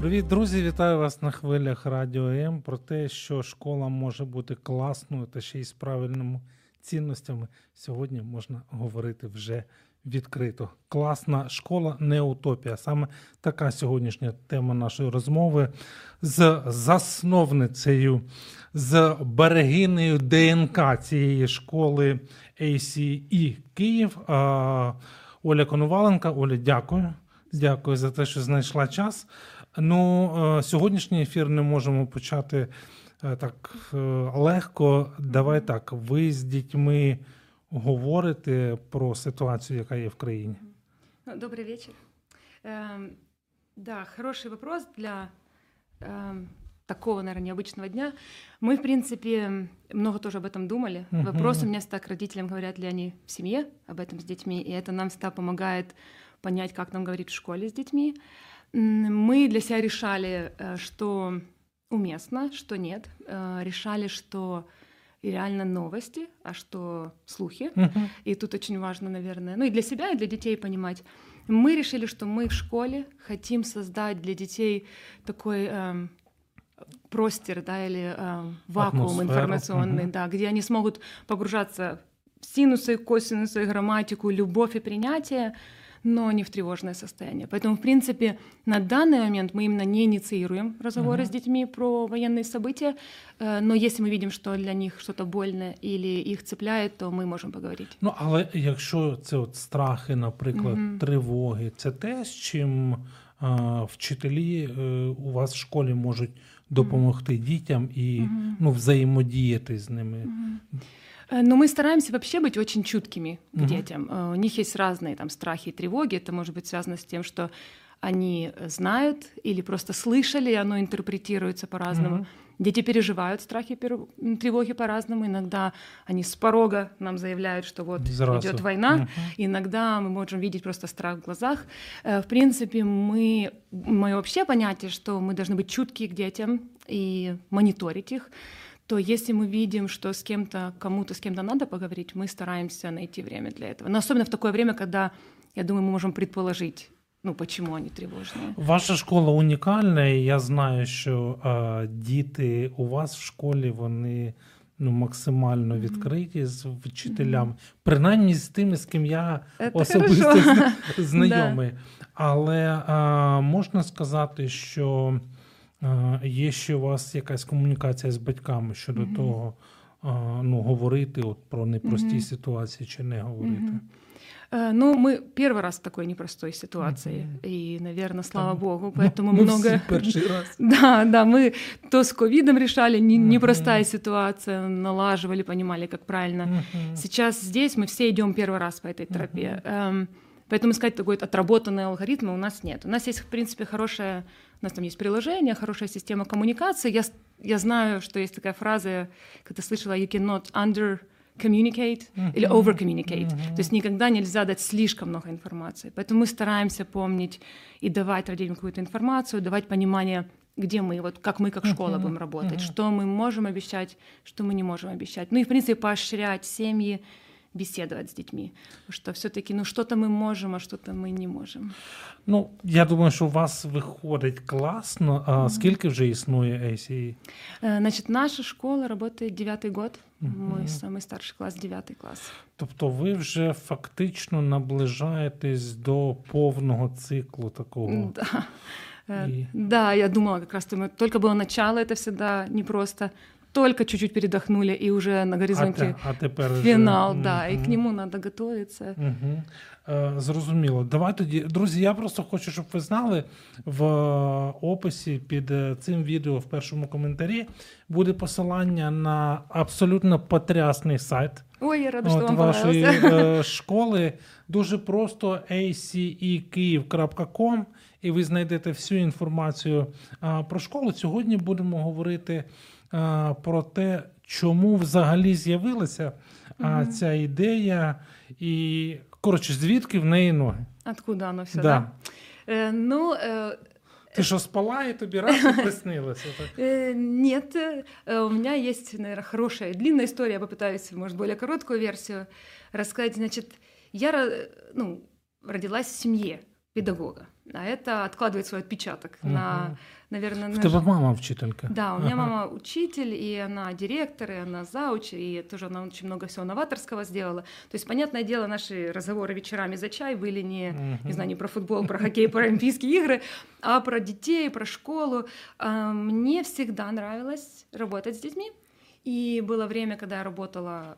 Привіт, друзі! Вітаю вас на хвилях Радіо М про те, що школа може бути класною та ще й з правильними цінностями. Сьогодні можна говорити вже відкрито. Класна школа не утопія. Саме така сьогоднішня тема нашої розмови з засновницею, з берегинею ДНК цієї школи ACE Київ. Оля Коноваленка. Оля, дякую. Дякую за те, що знайшла час. Ну, е, сьогоднішній ефір не можемо почати е, так е, легко. Давай так. Ви з дітьми говорите про ситуацію, яка є в країні? Ну, добрый вечер. Эм, да, хороший вопрос для эм, такого, наверное, необычного дня. Мы, в принципе, много тоже об этом думали. Мгм. Вопрос у меня всегда к родителям, говорят ли они в семье об этом с детьми, и это нам всегда помогает понять, как нам говорить в школе с детьми. Мы для себя решали, э, что уместно, что нет. Э, Решали, что реально новости, а что слухи. И тут очень важно, наверное, ну и для себя, и для детей понимать. Мы решили, что мы в школе хотим создать для детей такой эм, простер, да, или эм, вакуум Атмосферу, информационный, мгм. да, где они смогут погружаться в синусы, косинусы, грамматику, любовь и принятие, но не в тревожное состояние. Поэтому, в принципе, на данный момент мы именно не инициируем разговоры Мгм. с детьми про военные события, э, но если мы видим, что для них что-то больное или их цепляет, то мы можем поговорить. Ну, але якщо це от страхи, наприклад, Мгм. тривоги, це те, з чим а, вчителі е, у вас в школі можуть допомогти дітям і Мгм. ну, взаємодіяти з ними. Э, Но мы стараемся вообще быть очень чуткими к Мгм. детям. Э, У них есть разные там страхи и тревоги. Это может быть связано с тем, что они знают или просто слышали, и оно интерпретируется по-разному. Мгм. Дети переживают страхи тревоги по-разному. Иногда они с порога нам заявляют, что вот Зразу. идет война. Мгм. Иногда мы можем видеть просто страх в глазах. Э, В принципе, мы, мое вообще понятие, что мы должны быть чутки к детям и мониторить их, то если мы видим, что с кем-то, кому-то с кем-то надо поговорить, мы стараемся найти время для этого. Но особенно в такое время, когда, я думаю, мы можем предположить, ну, почему они тревожные. Ваша школа унікальна, і я знаю, що е, діти у вас в школі вони ну, максимально Мгм. відкриті з вчителями, принаймні з тими, з ким я Это особисто хорошо. зна- знайомий. Але е, можна сказати, що е, є ще у вас якась комунікація з батьками щодо Мгм. того, е, ну, говорити от про непрості Мгм. ситуації чи не говорити. Мгм. Э, Ну, мы первый раз в такой непростой ситуации, Мгм. и, наверное, слава Там- богу, Ну, поэтому ми много... всі перший раз. Да, да, мы то с ковидом решали, не- Мгм. непростая ситуация, налаживали, понимали, как правильно. Мгм. Сейчас здесь мы все идем первый раз по этой тропе. Эм, Поэтому сказать такой отработанный алгоритм у нас нет. У нас есть, в принципе, хорошая, у нас там есть приложение, хорошая система коммуникации. Я, я знаю, что есть такая фраза, когда слышала, you cannot under communicate или Мгм. over communicate. Мгм. То есть никогда нельзя дать слишком много информации. Поэтому мы стараемся помнить и давать родителям какую-то информацию, давать понимание, где мы, вот как мы как школа Мгм. будем работать, Мгм. что мы можем обещать, что мы не можем обещать. Ну и, в принципе, поощрять семьи, беседовать с детьми. Потому что все-таки, ну, что-то мы можем, а что-то мы не можем. Ну, я думаю, що у вас виходить класно. А скільки вже існує ACE? Э, Значит, наша школа работает девятый год. Мгм. Мы самый старший класс, девятый класс. Тобто ви вже фактично наближаєтесь до повного циклу такого. Да. Э, И- Да, я думала как раз, что мы- только было начало, это всегда непросто. Только чуть-чуть передохнули, и уже на А, горизонте те- а тепер вже- да, и Мгм. к нему надо готовиться. Угу. Е, зрозуміло. Давай тоді, друзі, я просто хочу, щоб ви знали, в е, описі під е, цим відео в першому коментарі буде посилання на абсолютно потрясний сайт Ой, я рада, от вам вашої е, школи. Дуже просто acekyiv.com і ви знайдете всю інформацію а, про школу. Сьогодні будемо говорити а, про те, чому взагалі з'явилася а, ця ідея, і коротше, звідки в неї ноги. Откуда оно все, Да. да? Э, ну, э, Ти що спала і тобі раз і приснилося? Так? Э, Нет, э, у меня есть, наверное, хорошая длинная история. Я попытаюсь, может, более короткую версию рассказать. Значит, я ро- ну, родилась в семье педагога, а это откладывает свой отпечаток на, Мгм. наверное, В на тебе жи- мама вчителька. Да, у меня Ага. мама учитель, и она директор, и она зауч, и тоже она очень много всего новаторского сделала. То есть, понятное дело, наши разговоры вечерами за чай были не, не Мгм. знаю, не про футбол, про хоккей, про Олимпийские игры, а про детей, про школу. А, Мне всегда нравилось работать с детьми. И было время, когда я работала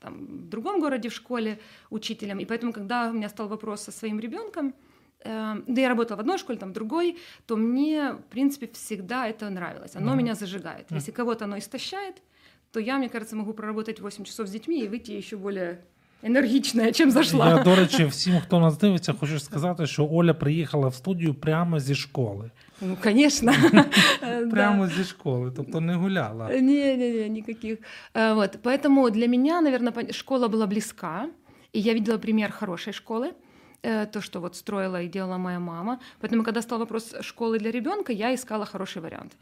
там, в другом городе в школе учителем. И поэтому, когда у меня стал вопрос со своим ребенком, да я работала в одной школе, там в другой, то мне, в принципе, всегда это нравилось. Оно Мгм. меня зажигает. Мгм. Если кого-то оно истощает, то я, мне кажется, могу проработать 8 часов с детьми и выйти еще более энергичная, чем зашла. Я, до речі, всім, хто нас дивиться, хочу сказати, що Оля приїхала в студію прямо зі школи. Ну, конечно. Да. Прямо зі школи, тобто не гуляла. Не-не-не, никаких. А, Вот, поэтому для меня, наверное, пон- школа была близка, и я видела пример хорошей школы, э, то, что вот строила и делала моя мама. Поэтому, когда стал вопрос школы для ребенка, я искала хороший вариант.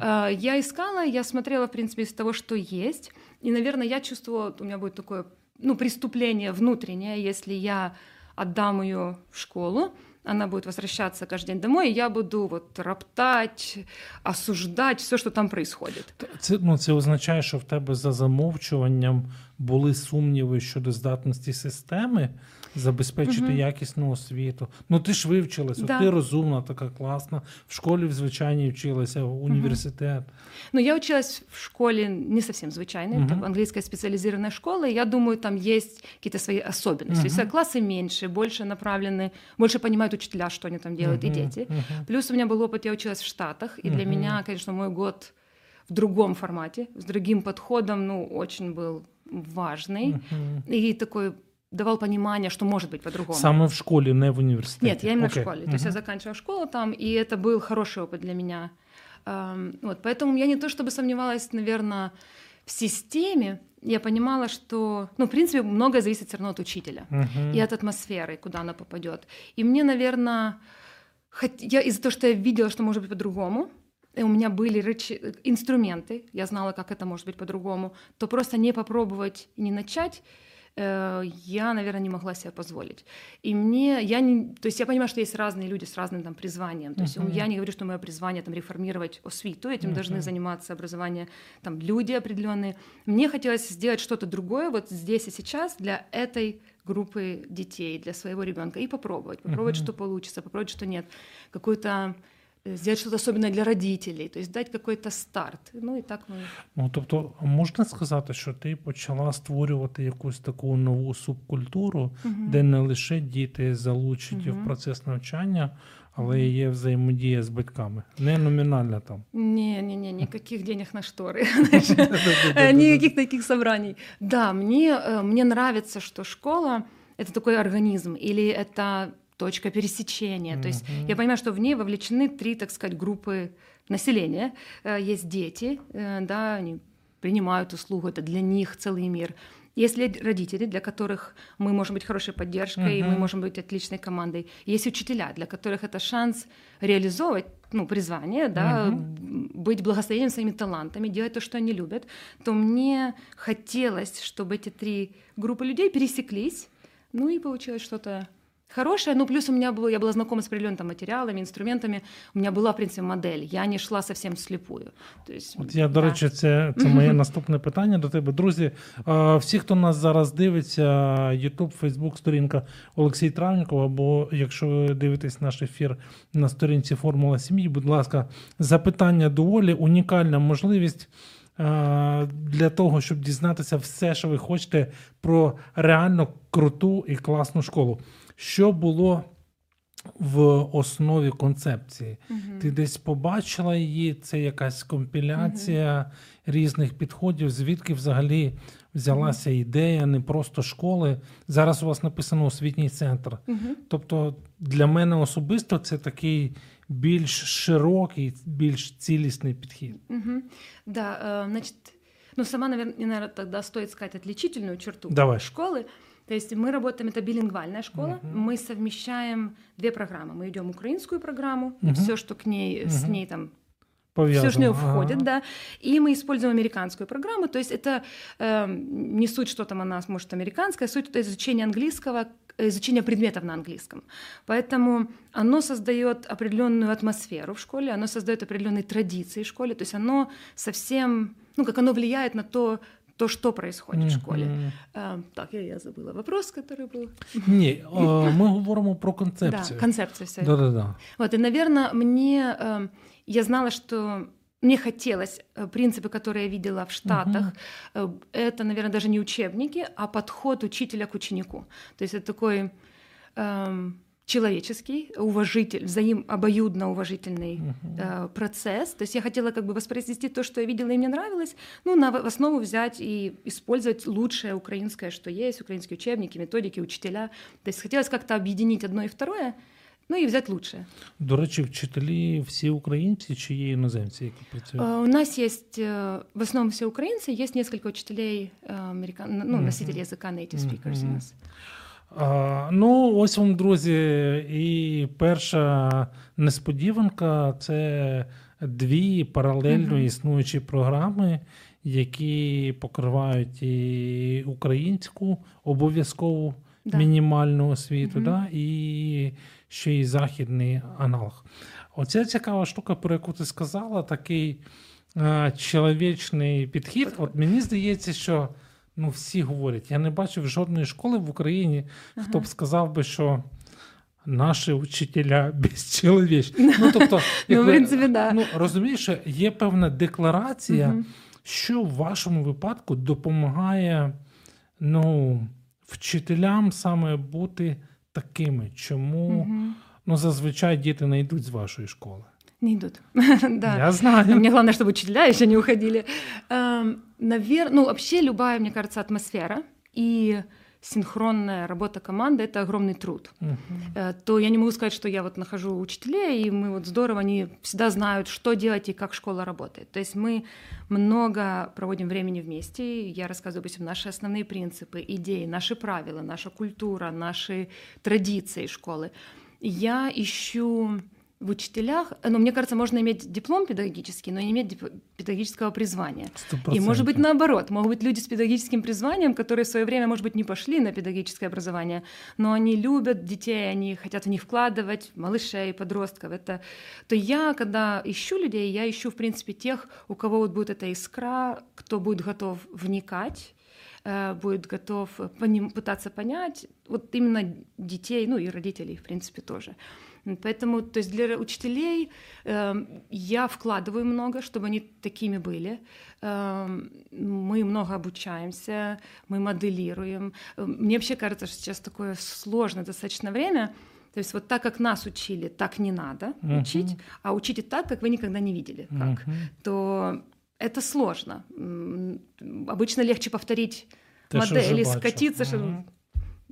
А, Я искала, я смотрела, в принципе, из того, что есть, и, наверное, я чувствовала, вот у меня будет такое, ну, преступление внутреннее, если я отдам ее в школу, она будет возвращаться каждый день домой, и я буду вот роптать, осуждать все, что там происходит. Це, ну, це означає, що в тебе за замовчуванням були сумніви щодо здатності системи забезпечити Мгм. якісну освіту. Ну ти ж вивчилась, от Да. ти розумна, така класна. В школі в звичайній вчилася, в університет. Ну, я училась в школе не совсем звычайной, Мгм. это английская специализированная школа, и я думаю, там есть какие-то свои особенности. То есть Мгм. классы меньше, больше направлены, больше понимают учителя, что они там делают, и Мгм, дети. мгм. Плюс у меня был опыт, я училась в Штатах, и для Мгм. меня, конечно, мой год в другом формате, с другим подходом, ну, очень был важный. Мгм. И такой давал понимание, что может быть по-другому. Саме в школі, не в університеті. Нет, я именно Окей. в школе. То есть я Мгм. заканчивала школу там, и это был хороший опыт для меня. Ам, Вот, поэтому я не то чтобы сомневалась, наверное, в системе. Я понимала, что, ну, в принципе, многое зависит все равно от учителя Мгм. и от атмосферы, куда она попадет. И мне, наверное, я из-за того, что я видела, что может быть по-другому, и у меня были рычи- инструменты, я знала, как это может быть по-другому, то просто не попробовать и не начать э, я, наверное, не могла себе позволить. И мне, я не, то есть я понимаю, что есть разные люди с разным там призванием. То есть Мгм. я не говорю, что мое призвание там реформировать освиту, этим Мгм. должны заниматься образование там люди определенные. Мне хотелось сделать что-то другое вот здесь и сейчас для этой группы детей, для своего ребенка и попробовать, попробовать, Мгм. что получится, попробовать, что нет, какую-то э, сделать что-то особенное для родителей, то есть дать какой-то старт. Ну и так мы Ну, тобто, можна сказати, що ти почала створювати якусь таку нову субкультуру, Мгм. де не лише діти залучені в Мгм. процес навчання, але і є взаємодія з батьками. Не номінальна там. Не-не-не, никаких денег на шторы, знаешь, э, никаких таких собраний. Да, мне, э, мне нравится, что школа — это такой организм, или это Точка пересечения. То есть я понимаю, что в ней вовлечены три, так сказать, группы населения. Э, Есть дети, э, да, они принимают услугу, это для них целый мир. Есть родители, для которых мы можем быть хорошей поддержкой, и мы можем быть отличной командой. Есть учителя, для которых это шанс реализовывать ну, призвание, да, м, быть благословением своими талантами, делать то, что они любят, то мне хотелось, чтобы эти три группы людей пересеклись, ну и получилось что-то хорошее. Ну, плюс у меня было, я была знакома с определенными там, материалами, инструментами. У меня была, в принципе, модель. Я не шла совсем слепую. То есть, От я, до да. речі, це, це моє наступне питання до тебе. Друзі, е, всі, хто нас зараз дивиться, YouTube, Facebook, сторінка Олексій Травніков, або якщо ви дивитесь наш ефір на сторінці Формула сім'ї, будь ласка, запитання до Олі, унікальна можливість. е, Для того, щоб дізнатися все, що ви хочете про реально круту і класну школу. Що було в основі концепції. Ти десь побачила її, це якась компіляція різних підходів, звідки взагалі взялася ідея не просто школи. Зараз у вас написано освітній центр. Тобто для мене особисто це такий більш широкий, більш цілісний підхід. Мгм. Да, э, значит, ну сама, наверное, тогда стоит сказать отличительную черту Давай. школы. То есть мы работаем, это билингвальная школа, Мгм. мы совмещаем две программы. Мы идем украинскую программу, Мгм. все, что к ней, с Мгм. ней там Пов'язано. все, что в нее Ага. входит, да. И мы используем американскую программу. То есть это э, не суть, что там она может американская, суть это изучение английского, изучение предметов на английском. Поэтому оно создает определенную атмосферу в школе, оно создает определенные традиции в школе. То есть оно совсем, ну, как оно влияет на то, то, что происходит в школе. Мгм. Э, так, я, я забыла вопрос, который был. Ні, е, ми говоримо про Да, концепцію. концепция вся. Да-да-да. Вот, и, наверное, мне э, я знала, что мне хотелось э, принципы, которые я видела в Штатах. э, это, наверное, даже не учебники, а подход учителя к ученику. То есть это такой эм, человеческий, уважитель, взаим обоюдно уважительный э, процесс. То есть я хотела как бы воспроизвести то, что я видела и мне нравилось, ну, на в основу взять и использовать лучшее украинское, что есть, украинские учебники, методики, учителя. То есть хотелось как-то объединить одно и второе, ну и взять лучшее. До речі, вчителі всі українці чи є іноземці, які працюють? Э, У нас есть э, в основном все украинцы, есть несколько учителей, э, американ... ну, Мгм. носителей языка native speakers у Мгм. нас. А, ну, ось вам, друзі, і перша несподіванка це дві паралельно існуючі програми, які покривають і українську обов'язкову Да. мінімальну освіту, Мгм. да, і ще й західний аналог. Оця цікава штука, про яку ти сказала, такий е, чоловічний підхід. От мені здається, що ну, всі говорять, я не бачив жодної школи в Україні, хто б сказав би, що. Наші учителя безчеловічні. Ну, тобто, Ну, в якби, принципі, да. ну, розумієш, є певна декларація, Мгм. що в вашому випадку допомагає ну, вчителям саме бути такими? Чому Мгм. ну, зазвичай діти не йдуть з вашої школи? Не идут. да. Я знаю. Мне главное, чтобы учителя еще не уходили. Наверное, ну, вообще любая, мне кажется, атмосфера и синхронная работа команды — это огромный труд. Э, то я не могу сказать, что я вот нахожу учителей, и мы вот здорово, они всегда знают, что делать и как школа работает. То есть мы много проводим времени вместе, я рассказываю, допустим, наши основные принципы, идеи, наши правила, наша культура, наши традиции школы. Я ищу в учителях, ну, мне кажется, можно иметь диплом педагогический, но не иметь педагогического призвания. Сто И, может быть, наоборот. Могут быть люди с педагогическим призванием, которые в свое время, может быть, не пошли на педагогическое образование, но они любят детей, они хотят в них вкладывать, малышей, подростков. Это... То я, когда ищу людей, я ищу, в принципе, тех, у кого вот будет эта искра, кто будет готов вникать, э, будет готов поним- пытаться понять, вот именно детей, ну и родителей, в принципе, тоже. Поэтому, то есть для учителей эм, я вкладываю много, чтобы они такими были. Эм, мы много обучаемся, мы моделируем. Э, Мне вообще кажется, что сейчас такое сложное достаточно время. То есть вот так, как нас учили, так не надо Мгм. учить, а учите так, как вы никогда не видели, как. Мгм. То это сложно. Обычно легче повторить Те, модель скатиться, Мгм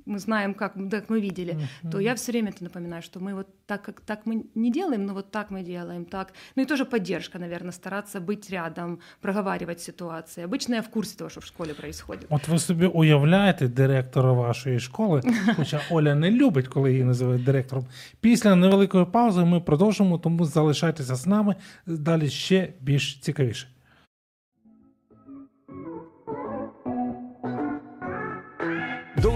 мы знаем, как, да, как мы видели, то я все время это напоминаю, что мы вот так, как так мы не делаем, но вот так мы делаем, так. Ну и тоже поддержка, наверное, стараться быть рядом, проговаривать ситуации. Обычно я в курсе того, что в школе происходит. От ви собі уявляєте директора вашої школи, хоча Оля не любить, коли її називають директором. Після невеликої паузи ми продовжимо, тому залишайтеся з нами. Далі ще більш цікавіше.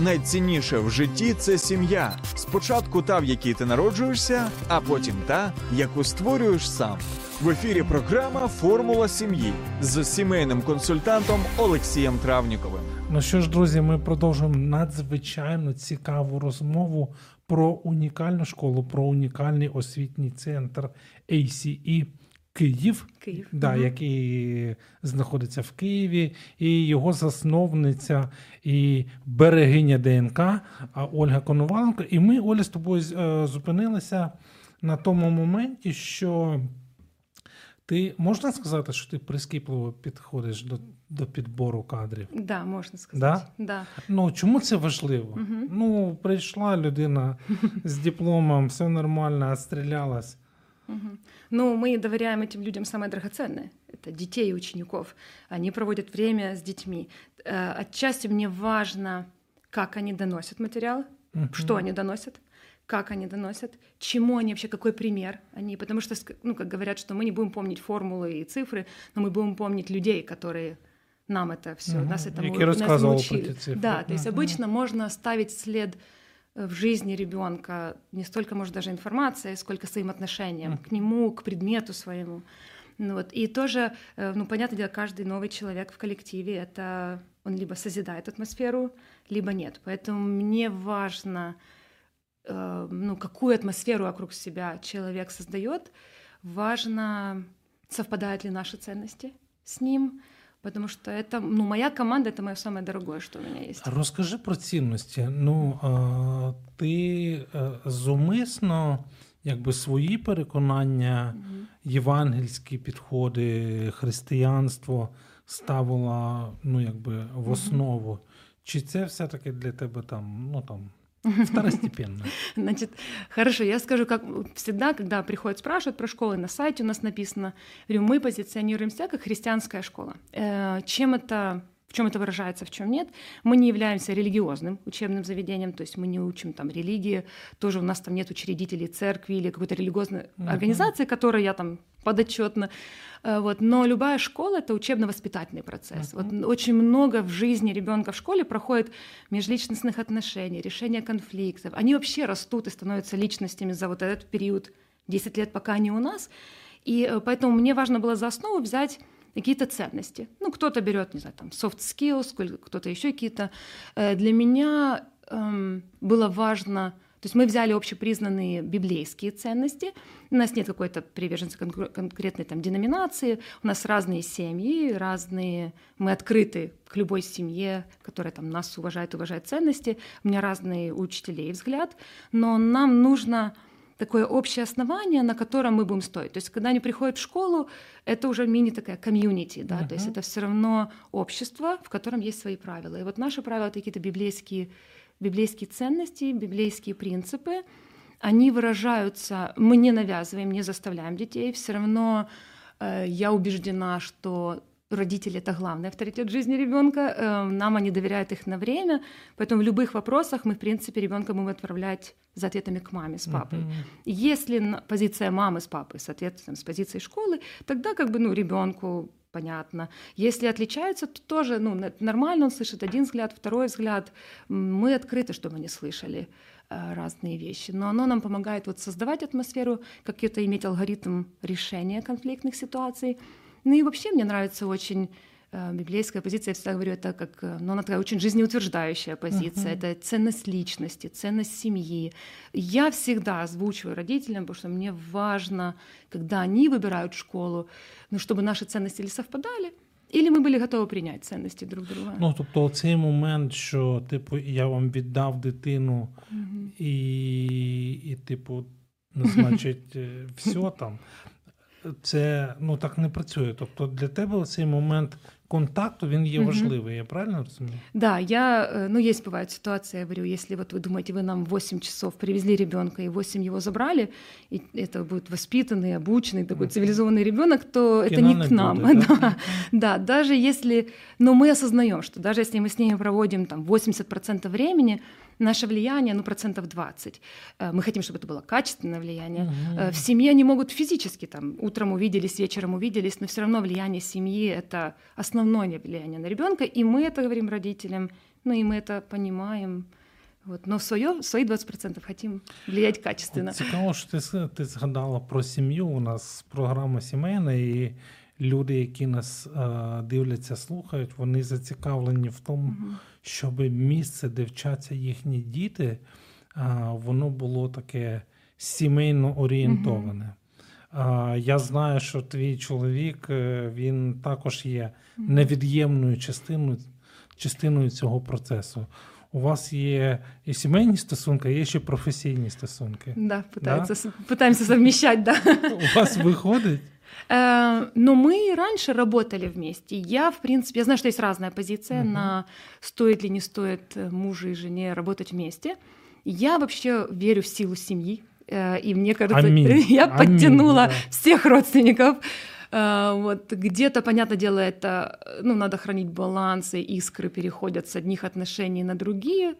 Найцінніше в житті це сім'я. Спочатку та, в якій ти народжуєшся, а потім та, яку створюєш сам. В ефірі програма Формула сім'ї з сімейним консультантом Олексієм Травніковим. Ну що ж, друзі, ми продовжуємо надзвичайно цікаву розмову про унікальну школу, про унікальний освітній центр ACE Київ, Київ. да, Мгм. який знаходиться в Києві, і його засновниця і берегиня ДНК Ольга Коноваленко. І ми, Оля, з тобою е, зупинилися на тому моменті, що ти можна сказати, що ти прискіпливо підходиш до, до підбору кадрів? Да, можно сказать. Да? Да. Ну чому це важливо? Мгм. Ну, прийшла людина з дипломом, все нормально, отстрілялась. Ну, мы доверяем этим людям самое драгоценное. Это детей и учеников. Они проводят время с детьми. Э, Отчасти мне важно, как они доносят материал, Мгм. что они доносят, как они доносят, чему они вообще, какой пример они. Потому что, ну, как говорят, что мы не будем помнить формулы и цифры, но мы будем помнить людей, которые нам это все, Мгм. нас этому, нас научили. Да, то есть Мгм. обычно можно оставить след в жизни ребенка не столько, может, даже информация, сколько своим отношением Мгм. к нему, к предмету своему. Ну, вот. И тоже, э, ну, понятное дело, каждый новый человек в коллективе, это он либо созидает атмосферу, либо нет. Поэтому мне важно, э, ну, какую атмосферу вокруг себя человек создает, важно, совпадают ли наши ценности с ним, потому что это, ну, моя команда — это мое самое дорогое, что у меня есть. Розкажи про цінності. Ну, а, ти е, зумисно якби свої переконання, Мгм. євангельські підходи, християнство ставила ну, якби, в основу. Чи це все-таки для тебе там, ну там второстепенно? Значит, хорошо, я скажу, как всегда, когда приходят, спрашивают про школы, на сайте у нас написано, говорю, мы позиционируемся как христианская школа. Э, Чем это чем это выражается, в чем нет. Мы не являемся религиозным учебным заведением, то есть мы не учим там религии, тоже у нас там нет учредителей церкви или какой-то религиозной Мгм. организации, которой я там подотчетна. Э, Вот. Но любая школа — это учебно-воспитательный процесс. Мгм. Вот очень много в жизни ребенка в школе проходит межличностных отношений, решения конфликтов. Они вообще растут и становятся личностями за вот этот период 10 лет, пока они у нас. И э, поэтому мне важно было за основу взять какие-то ценности. Ну, кто-то берет, не знаю, там, soft skills, кто-то еще какие-то. Э, Для меня эм, было важно, то есть мы взяли общепризнанные библейские ценности. У нас нет какой-то приверженности конкр- конкретной там деноминации. У нас разные семьи, разные... Мы открыты к любой семье, которая там нас уважает, уважает ценности. У меня разные учителей взгляд. Но нам нужно такое общее основание, на котором мы будем стоять. То есть, когда они приходят в школу, это уже мини такая комьюнити, да, то есть это все равно общество, в котором есть свои правила. И вот наши правила, это какие-то библейские, библейские ценности, библейские принципы, они выражаются, мы не навязываем, не заставляем детей, все равно э, я убеждена, что родители это главный авторитет жизни ребенка, э, нам они доверяют их на время, поэтому в любых вопросах мы, в принципе, ребенка будем отправлять за ответами к маме с папой. Мгм. Если позиция мамы с папой соответствует с позицией школы, тогда как бы ну ребенку понятно. Если отличаются, то тоже ну, нормально он слышит один взгляд, второй взгляд. Мы открыты, чтобы они слышали э, разные вещи. Но оно нам помогает вот создавать атмосферу, какой-то иметь алгоритм решения конфликтных ситуаций. Ну и вообще мне нравится очень э, библейская позиция, я всегда говорю, это как, э, ну, она такая очень жизнеутверждающая позиция, Мгм. это ценность личности, ценность семьи. Я всегда озвучиваю родителям, потому что мне важно, когда они выбирают школу, ну, чтобы наши ценности или совпадали, или мы были готовы принять ценности друг друга. Ну, тобто, цей момент, що типу, я вам віддав дитину, Мгм. і, і типу, ну, значить, е, все там. Це ну так не працює. Тобто для тебе цей момент контакту він є Мгм. важливий, я правильно розумію? Да, я, э, ну, есть бывает ситуация, я говорю, если вот вы думаете, вы нам 8 часов привезли ребенка и 8 его забрали, и это будет воспитанный, обученный, такой Мгм. цивилизованный ребенок, то это Кіно не не к нам. буде, да? да. да, даже если, но мы осознаем, что даже если мы с ними проводим там 80% времени, наше влияние, ну, процентов 20. Э, мы хотим, чтобы это было качественное влияние. Угу. В семье они могут физически, там, утром увиделись, вечером увиделись, но все равно влияние семьи — это основное влияние на ребенка, и мы это говорим родителям, ну, и мы это понимаем. От, но в своє, свої 20% хотім влиять качественно. Цікаво, що ти ти згадала про сім'ю. У нас програма сімейна, і люди, які нас а, дивляться, слухають, вони зацікавлені в тому, угу. щоб місце, де вчаться їхні діти, а, воно було таке сімейно орієнтоване. Угу. А, Я знаю, що твій чоловік е, він також є невід'ємною частиною, частиною цього процесу у вас є і сімейні стосунки, є ще професійні стосунки. Да, пытаются, да? пытаемся совмещать, да. У вас выходит? Э, но мы раньше работали вместе. Я, в принципе, я знаю, что есть разная позиция угу. на стоит ли не стоит мужу и жене работать вместе. Я вообще верю в силу семьи. Э, и мне кажется, Аминь. я Аминь, подтянула да. всех родственников Э, вот где-то, понятное дело, это, ну, надо хранить баланс, и искры переходят с одних отношений на другие.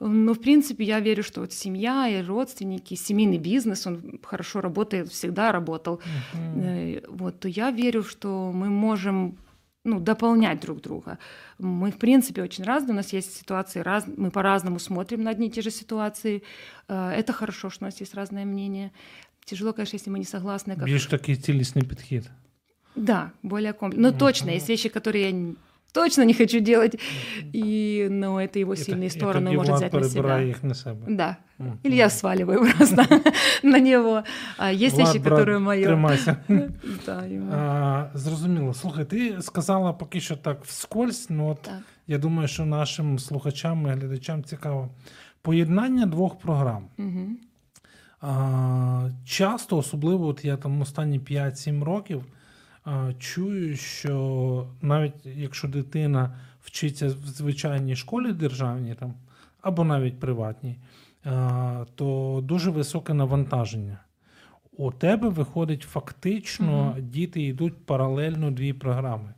Но, в принципе, я верю, что вот семья и родственники, семейный бизнес, он хорошо работает, всегда работал. Uh-huh. Вот, то я верю, что мы можем ну, дополнять друг друга. Мы, в принципе, очень разные. У нас есть ситуации, раз... мы по-разному смотрим на одни и те же ситуации. Э, это хорошо, что у нас есть разное мнение. Тяжело, конечно, если мы не согласны. Как... Більш такий цілісний підхід. Да, более комплексно. Ну, точно, есть вещи, которые я точно не хочу делать, и, но это его сильные это, стороны это может взять на себя. их на себя. Да. Mm-hmm. Или я сваливаю просто на него. А есть Влад, вещи, которые мои. Тримайся. да, а, Зрозуміло. Слухай, ти сказала поки що так вскользь, ну от так. я думаю, що нашим слухачам і глядачам цікаво. Поєднання двох програм. Угу. А, Часто, особливо от я там останні 5-7 років Чую, що навіть якщо дитина вчиться в звичайній школі державній там, або навіть приватній, то дуже високе навантаження. У тебе виходить фактично, uh діти йдуть паралельно дві програми.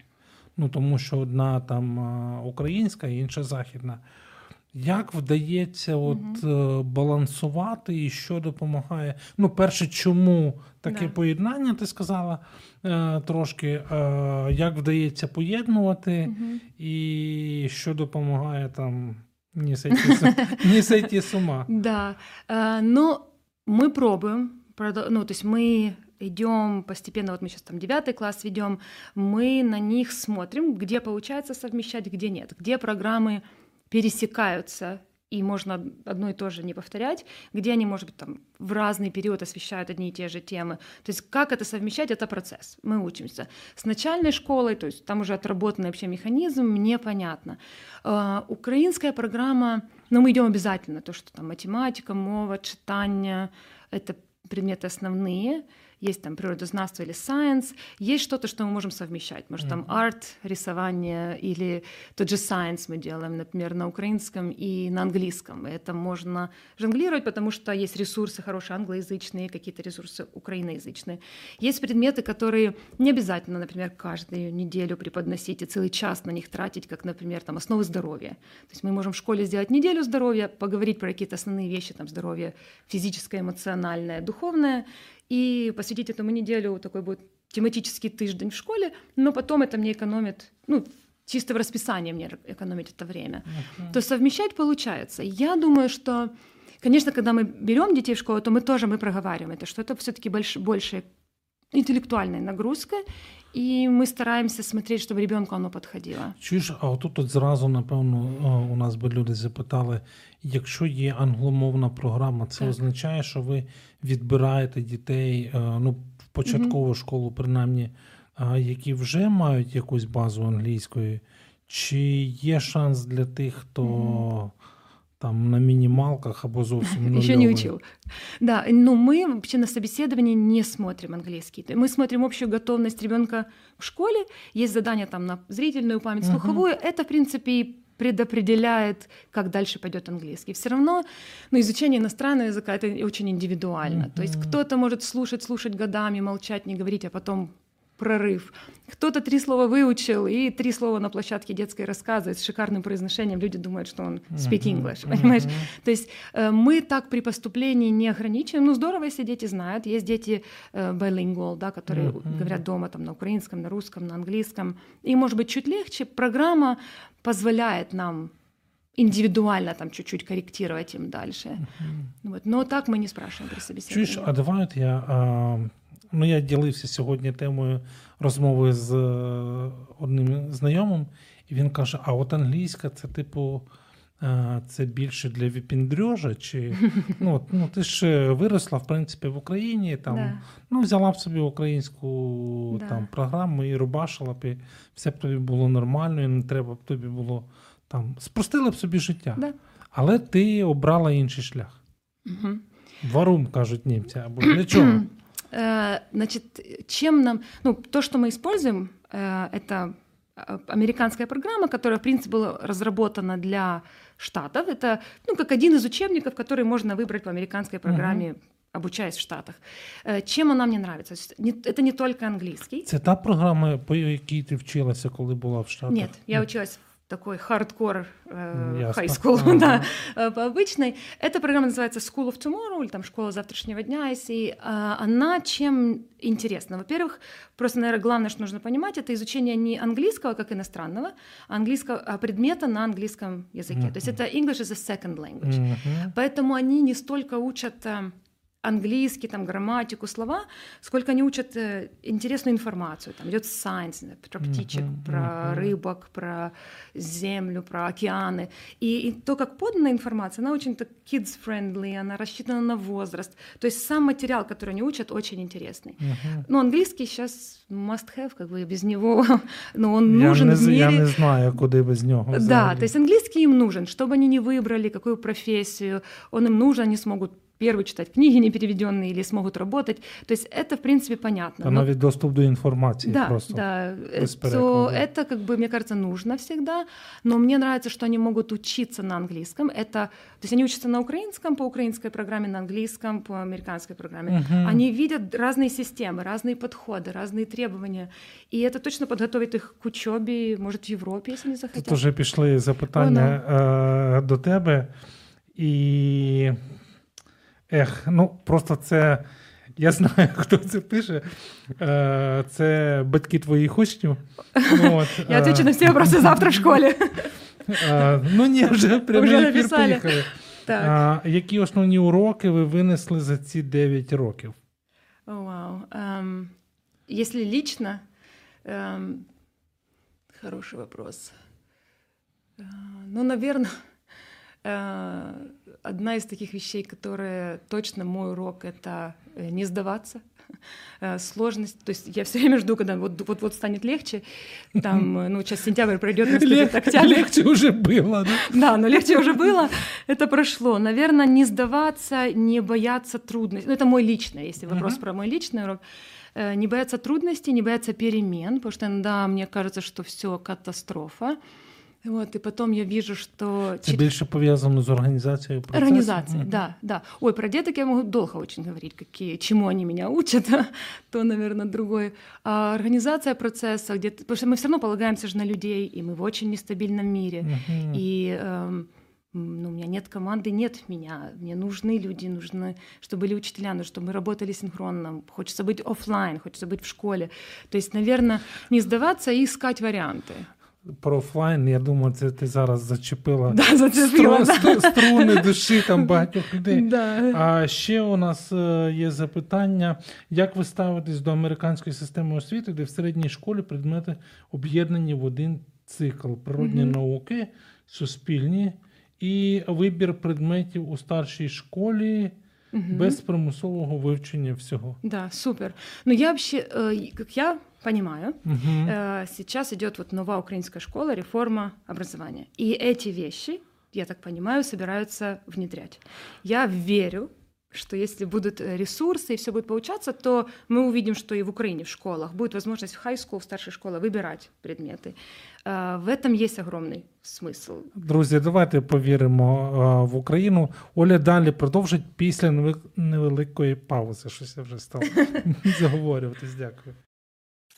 Ну тому що одна там українська, інша західна. Як вдається от угу. балансувати і що допомагає? Ну, перше, чому таке да. поєднання, ти сказала е, трошки, е, як вдається поєднувати, угу. і що допомагає там не сойти, не сойти с ума? Да, э, ну, мы пробуем, ну, то есть мы идем постепенно, вот мы сейчас там девятый класс ведем, мы на них смотрим, где получается совмещать, где нет, где программы пересекаются и можно одно и то же не повторять, где они, может быть, там в разный период освещают одни и те же темы. То есть как это совмещать, это процесс. Мы учимся. С начальной школой, то есть там уже отработанный вообще механизм, мне понятно. Э, украинская программа, ну мы идем обязательно, то, что там математика, мова, читание, это предметы основные есть там природознавство или science, есть что-то, что мы можем совмещать. Может, там арт, рисование или тот же science мы делаем, например, на украинском и на английском. Это можно жонглировать, потому что есть ресурсы хорошие англоязычные, какие-то ресурсы украиноязычные. Есть предметы, которые не обязательно, например, каждую неделю преподносить и целый час на них тратить, как, например, там, основы здоровья. То есть мы можем в школе сделать неделю здоровья, поговорить про какие-то основные вещи, там, здоровье физическое, эмоциональное, духовное, и посвятить этому неделю такой будет тематический тыждень в школе, но потом это мне экономит, ну, чисто в расписании мне экономить это время. Uh-huh. То совмещать получается. Я думаю, что, конечно, когда мы берем детей в школу, то мы тоже мы проговариваем это, что это все-таки больш, больше интеллектуальная нагрузка, і ми стараємося смотреть, щоб ребенку воно підходило. Чуєш, а отут от зразу, напевно, у нас би люди запитали: якщо є англомовна програма, це так. означає, що ви відбираєте дітей ну, в початкову угу. школу, принаймні, які вже мають якусь базу англійської, чи є шанс для тих, хто. Угу там на минималках або зовсім Еще не учил. Да, но мы вообще на собеседовании не смотрим английский. Мы смотрим общую готовность ребенка в школе. Есть задание там на зрительную память, слуховую. Uh-huh. Это, в принципе, предопределяет, как дальше пойдет английский. Все равно ну, изучение иностранного языка это очень индивидуально. Uh-huh. То есть кто-то может слушать, слушать годами, молчать, не говорить, а потом прорыв. Кто-то три слова выучил и три слова на площадке детской рассказывает с шикарным произношением. Люди думают, что он speak English, понимаешь? То есть э, мы так при поступлении не ограничиваем. Ну, здорово, если дети знают. Есть дети э, bilingual, да, которые говорят дома там, на украинском, на русском, на английском. И, может быть, чуть легче. Программа позволяет нам индивидуально там чуть-чуть корректировать им дальше. Uh-huh. Вот. Но так ми не спрашиваємо при собеседовании. Чуєш, а давай от я. А, ну, я ділився сьогодні темою розмови з е, одним знайомим, і він каже: а от англійська це, типу, е, це більше для віпіндрьожа, чи ну, от, ну ти ж виросла, в принципі, в Україні, там, Да. ну, взяла б собі українську Да. там, програму і рубашила б, і все б тобі було нормально, і не треба б тобі було там, спростила б собі життя. Да. Але ти обрала інший шлях. Мгм. Варум, кажуть німці, або для чого? Э, Значит, чем нам... Ну, то, что мы используем, э, это э, американская программа, которая, в принципе, была разработана для Штатов. Это, ну, как один из учебников, который можно выбрать по американской программе, обучаясь в Штатах. Чем она мне нравится? Не- Это не только английский. Це та програма, по якій ти вчилася, коли була в Штатах? Нет, я училась такой хардкор э, school, Ага. да, э, по обычной. Эта программа называется School of Tomorrow, или там Школа завтрашнего дня, если а, она чем интересна? Во-первых, просто, наверное, главное, что нужно понимать, это изучение не английского как иностранного, а английского, а предмета на английском языке. То есть это English is a second language. Мгм. Поэтому они не столько учат э, английский, там, грамматику, слова, сколько они учат э, интересную информацию. Там идет science, про птичек, Мгм, про рыбок, про землю, про океаны. И, и то, как подана информация, она очень так kids-friendly, она рассчитана на возраст. То есть сам материал, который они учат, очень интересный. Мгм. Ну, английский сейчас must-have, как бы без него, но он Я, нужен не, в з- я мире. не знаю, куди без нього. Да, взагалі. то есть английский им нужен, что бы они ни выбрали, какую профессию, он им нужен, они смогут первый читать книги не переведенные или смогут работать. То есть это, в принципе, понятно. Та Но- навіть доступ до інформації да, просто. да, без э, перекладу. то это, как бы, мне кажется, нужно всегда. Но мне нравится, что они могут учиться на английском. Это, то есть они учатся на украинском, по украинской программе, на английском, по американской программе. Мгм. Они видят разные системы, разные подходы, разные требования. И это точно подготовит их к учебе, может, в Европе, если они захотят. Тут вже пішли запитання е, до тебе. І. Ех, ну просто це. Я знаю, хто це пише. Е, це батьки твоїх учнів. От, Я е, отвечу на все вопросы завтра в школе. е, ну ні, вже прямий Вже ефір написали. поїхали. Так. А, які основні уроки ви винесли за ці 9 років? О, вау. Эм, Если лично, эм, хороший вопрос. Э, Ну, наверное, Одна из таких вещей, которая точно мой урок, это э, не сдаваться. Э, Сложность, то есть я все время жду, когда вот вот, вот станет легче, там, э, ну, сейчас сентябрь пройдет, наступит октябрь. Легче вже було, да? Да, но легче уже было, это прошло. Наверное, не сдаваться, не бояться трудностей. Ну, это мой личный, если вопрос про мой личный урок. Э, Не бояться трудностей, не бояться перемен, потому что иногда мне кажется, что все катастрофа. Вот, и потом я вижу, что... Це чит- більше пов'язано з організацією процесу? Организация, Мгм. да, да. Ой, про деток я могу долго очень говорить, какие, чему они меня учат, то, наверное, другое. А организация процесса, где потому что мы все равно полагаемся же на людей, и мы в очень нестабильном мире. Мгм. И эм, м, ну, у меня нет команды, нет меня. Мне нужны люди, нужны, чтобы были учителя, нужно, чтобы мы работали синхронно. Хочется быть офлайн, хочется быть в школе. То есть, наверное, не сдаваться и искать варианты. Про офлайн, я думаю, це ти зараз зачепила Да, зацепила, стру- да. струни душі там багатьох людей. Да. А ще у нас е, є запитання: як ви ставитесь до американської системи освіти, де в середній школі предмети об'єднані в один цикл: природні Мгм. науки, суспільні і вибір предметів у старшій школі Мгм. без примусового вивчення всього. Да, супер. Но я вообще, э, как я понимаю, Угу. э, сейчас идет вот новая украинская школа, реформа образования. И эти вещи, я так понимаю, собираются внедрять. Я верю, что если будут э, ресурсы и все будет получаться, то мы увидим, что и в Украине в школах будет возможность в high school, в старшей школе выбирать предметы. Э, В этом есть огромный смысл. Друзі, давайте повіримо е, в Україну. Оля далі продовжить після неве- невеликої паузи. Щось я вже став заговорюватись. Дякую.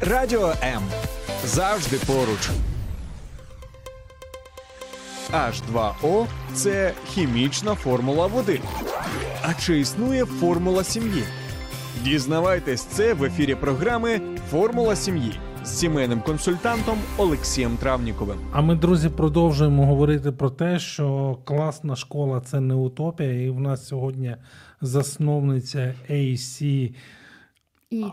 Радіо М завжди поруч. H2O – це хімічна формула води. А чи існує формула сім'ї? Дізнавайтесь це в ефірі програми Формула сім'ї з сімейним консультантом Олексієм Травніковим. А ми, друзі, продовжуємо говорити про те, що класна школа це не утопія, і в нас сьогодні засновниця AC. И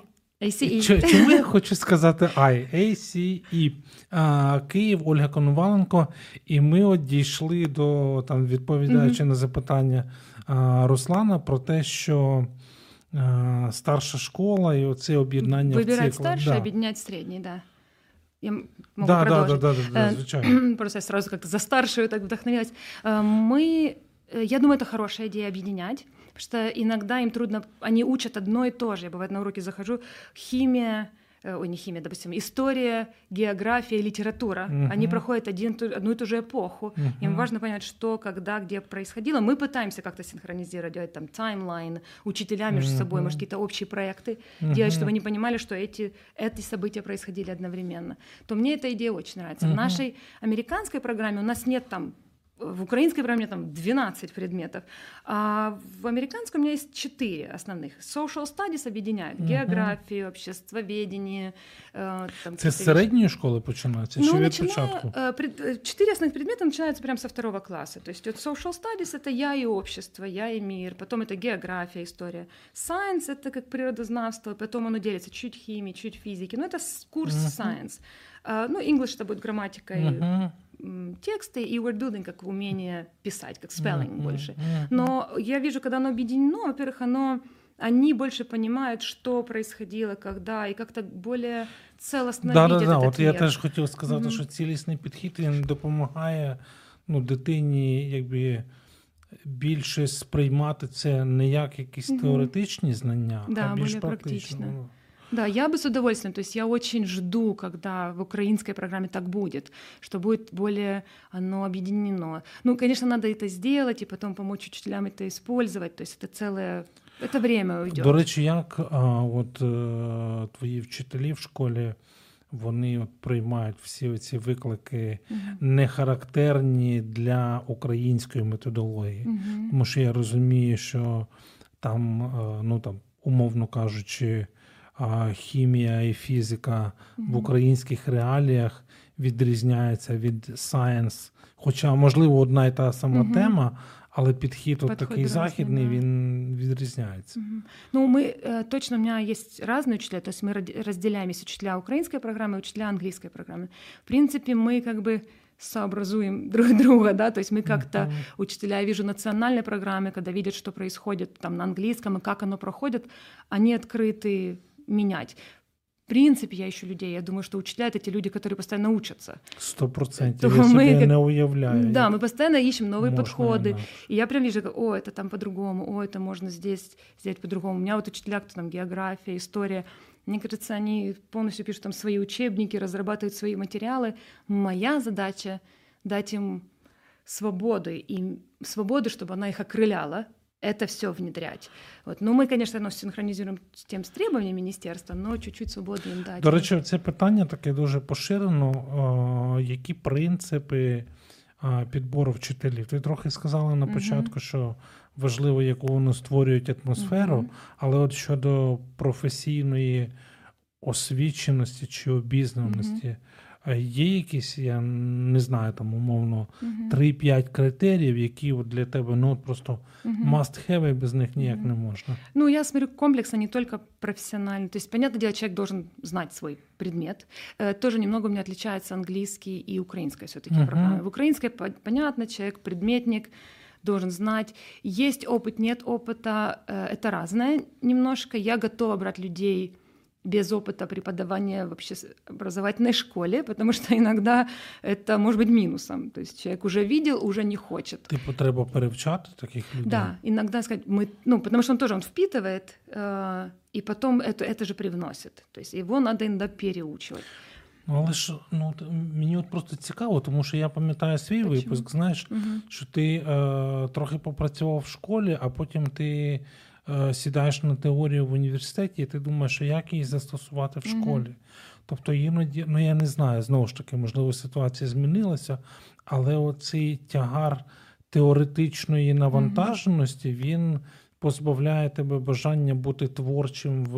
ACE. Ч- Чому я хочу сказати I? ACE. А, Київ, Ольга Коноваленко. І ми от дійшли до там, відповідаючи на запитання а, Руслана про те, що а, старша школа і оце об'єднання в Выбирать цикл. старший, Да. объединять средний, да. Я м- могу Да, да, да, продолжить. да, да, да, Э, звичайно. Просто я сразу как-то за старшую так вдохновилась. Э, Мы, э, я думаю, это хорошая идея объединять, Потому что иногда им трудно, они учат одно и то же. Я бывает на уроке захожу, химия, э, ой, не химия, допустим, история, география, литература. Мгм. Они проходят один, одну и ту же эпоху. Им Мгм. важно понять, что, когда, где происходило. Мы пытаемся как-то синхронизировать, делать там таймлайн, учителя между собой, Мгм. может, какие-то общие проекты Мгм. делать, чтобы они понимали, что эти, эти события происходили одновременно. То мне эта идея очень нравится. В Мгм. нашей американской программе у нас нет там в украинской программе там 12 предметов, а в американской у меня есть 4 основных. Social studies объединяют Мгм. географию, обществоведение. э, там Це з какие-то середньої школи починається чи від начиная, початку? э, пред- э, Четыре основных предмета начинаются прямо со второго класса. То есть вот social studies — это я и общество, я и мир, потом это география, история. Science — это как природознавство, потом оно делится чуть химии, чуть физики. Ну, это с- курс Мгм. science. А, Ну, English — это будет грамматика и Мгм. м, тексты, и word doodling как умение писать, как spelling Мгм. больше. Мгм. Но я вижу, когда оно объединено, во-первых, оно они больше понимают, что происходило, когда, и как-то более целостно Да, да, видят да. этот От я мир. теж хотів сказати, Мгм. що цілісний підхід він допомагає ну, дитині якби більше сприймати це не як якісь Мгм. теоретичні знання, Да, а більш более практично. практично. Да, я бы с удовольствием. То есть я очень жду, когда в украинской программе так будет, что будет более оно объединено. Ну, конечно, надо это сделать и потом помочь учителям это использовать. То есть это целое, это время уйдет. До речі, як а, от, е, твої вчителі в школі вони от приймають всі ці виклики не характерні для української методології. Мгм. Тому що я розумію, що там, е, ну там, умовно кажучи, а, хімія і фізика в Мгм. українських реаліях відрізняється від science. Хоча, можливо, одна і та сама Мгм. тема, але підхід от Підхід такий різний, західний, да. він відрізняється. Мгм. Ну, мы э, точно, у меня есть разные учителя, то есть мы ради- разделяем, есть учителя украинской программы и учителя английской программы. В принципе, мы как бы сообразуем друг друга, да, то есть мы как-то, Мгм. учителя, я вижу национальной программы, когда видят, что происходит там на английском и как оно проходит, они открыты менять. В принципе, я ищу людей. Я думаю, что учителя — это те люди, которые постоянно учатся. Сто процентів. То Я собі ми як- не уявляю. Да, як мы постоянно ищем новые можна подходы. інакше. И я прям вижу, как, о, это там по-другому, о, это можно здесь сделать по-другому. У меня вот учителя, кто там география, история, мне кажется, они полностью пишут там свои учебники, разрабатывают свои материалы. Моя задача дать им свободу, и свободу, чтобы она их окрыляла, это все внедрять. Вот. Ну, мы, конечно, оно синхронизируем с тем с требованиями министерства, но чуть-чуть свободы им дать. До речі, це питання таке дуже поширено. О, які принципи а, підбору вчителів? Ти трохи сказала на Мгм. початку, що важливо, яку вони створюють атмосферу, Мгм. але от щодо професійної освіченості чи обізнаності, а є якісь, я не знаю, там умовно Мгм. 3-5 критеріїв, які от для тебе ну, от просто Мгм. must have, і без них ніяк Мгм. не можна. Ну, я смотрю комплексно, не только профессионально. То есть, понятное дело, человек должен знать свой предмет. Э, Тоже немного у меня отличается английский и украинская все-таки Мгм. программа. В украинской по- понятно, человек предметник должен знать. Есть опыт, нет опыта. э, Это разное немножко. Я готова брать людей без опыта преподавания в образовательной школе, потому что иногда это может быть минусом. То есть человек уже видел, уже не хочет. Типу треба перевчати таких людей? Да, иногда сказать, мы, ну, потому что он тоже он впитывает, э, и потом это, это же привносит. То есть его надо иногда переучивать. Ну, але ж ну мені от просто цікаво, тому що я пам'ятаю свій Почему? випуск. Знаєш, угу. що ти е, трохи попрацював в школі, а потім ти е, сідаєш на теорію в університеті, і ти думаєш, що як її застосувати в школі. Угу. Тобто іноді, ну я не знаю, знову ж таки, можливо, ситуація змінилася, але оцей тягар теоретичної навантаженості він позбавляє тебе бажання бути творчим в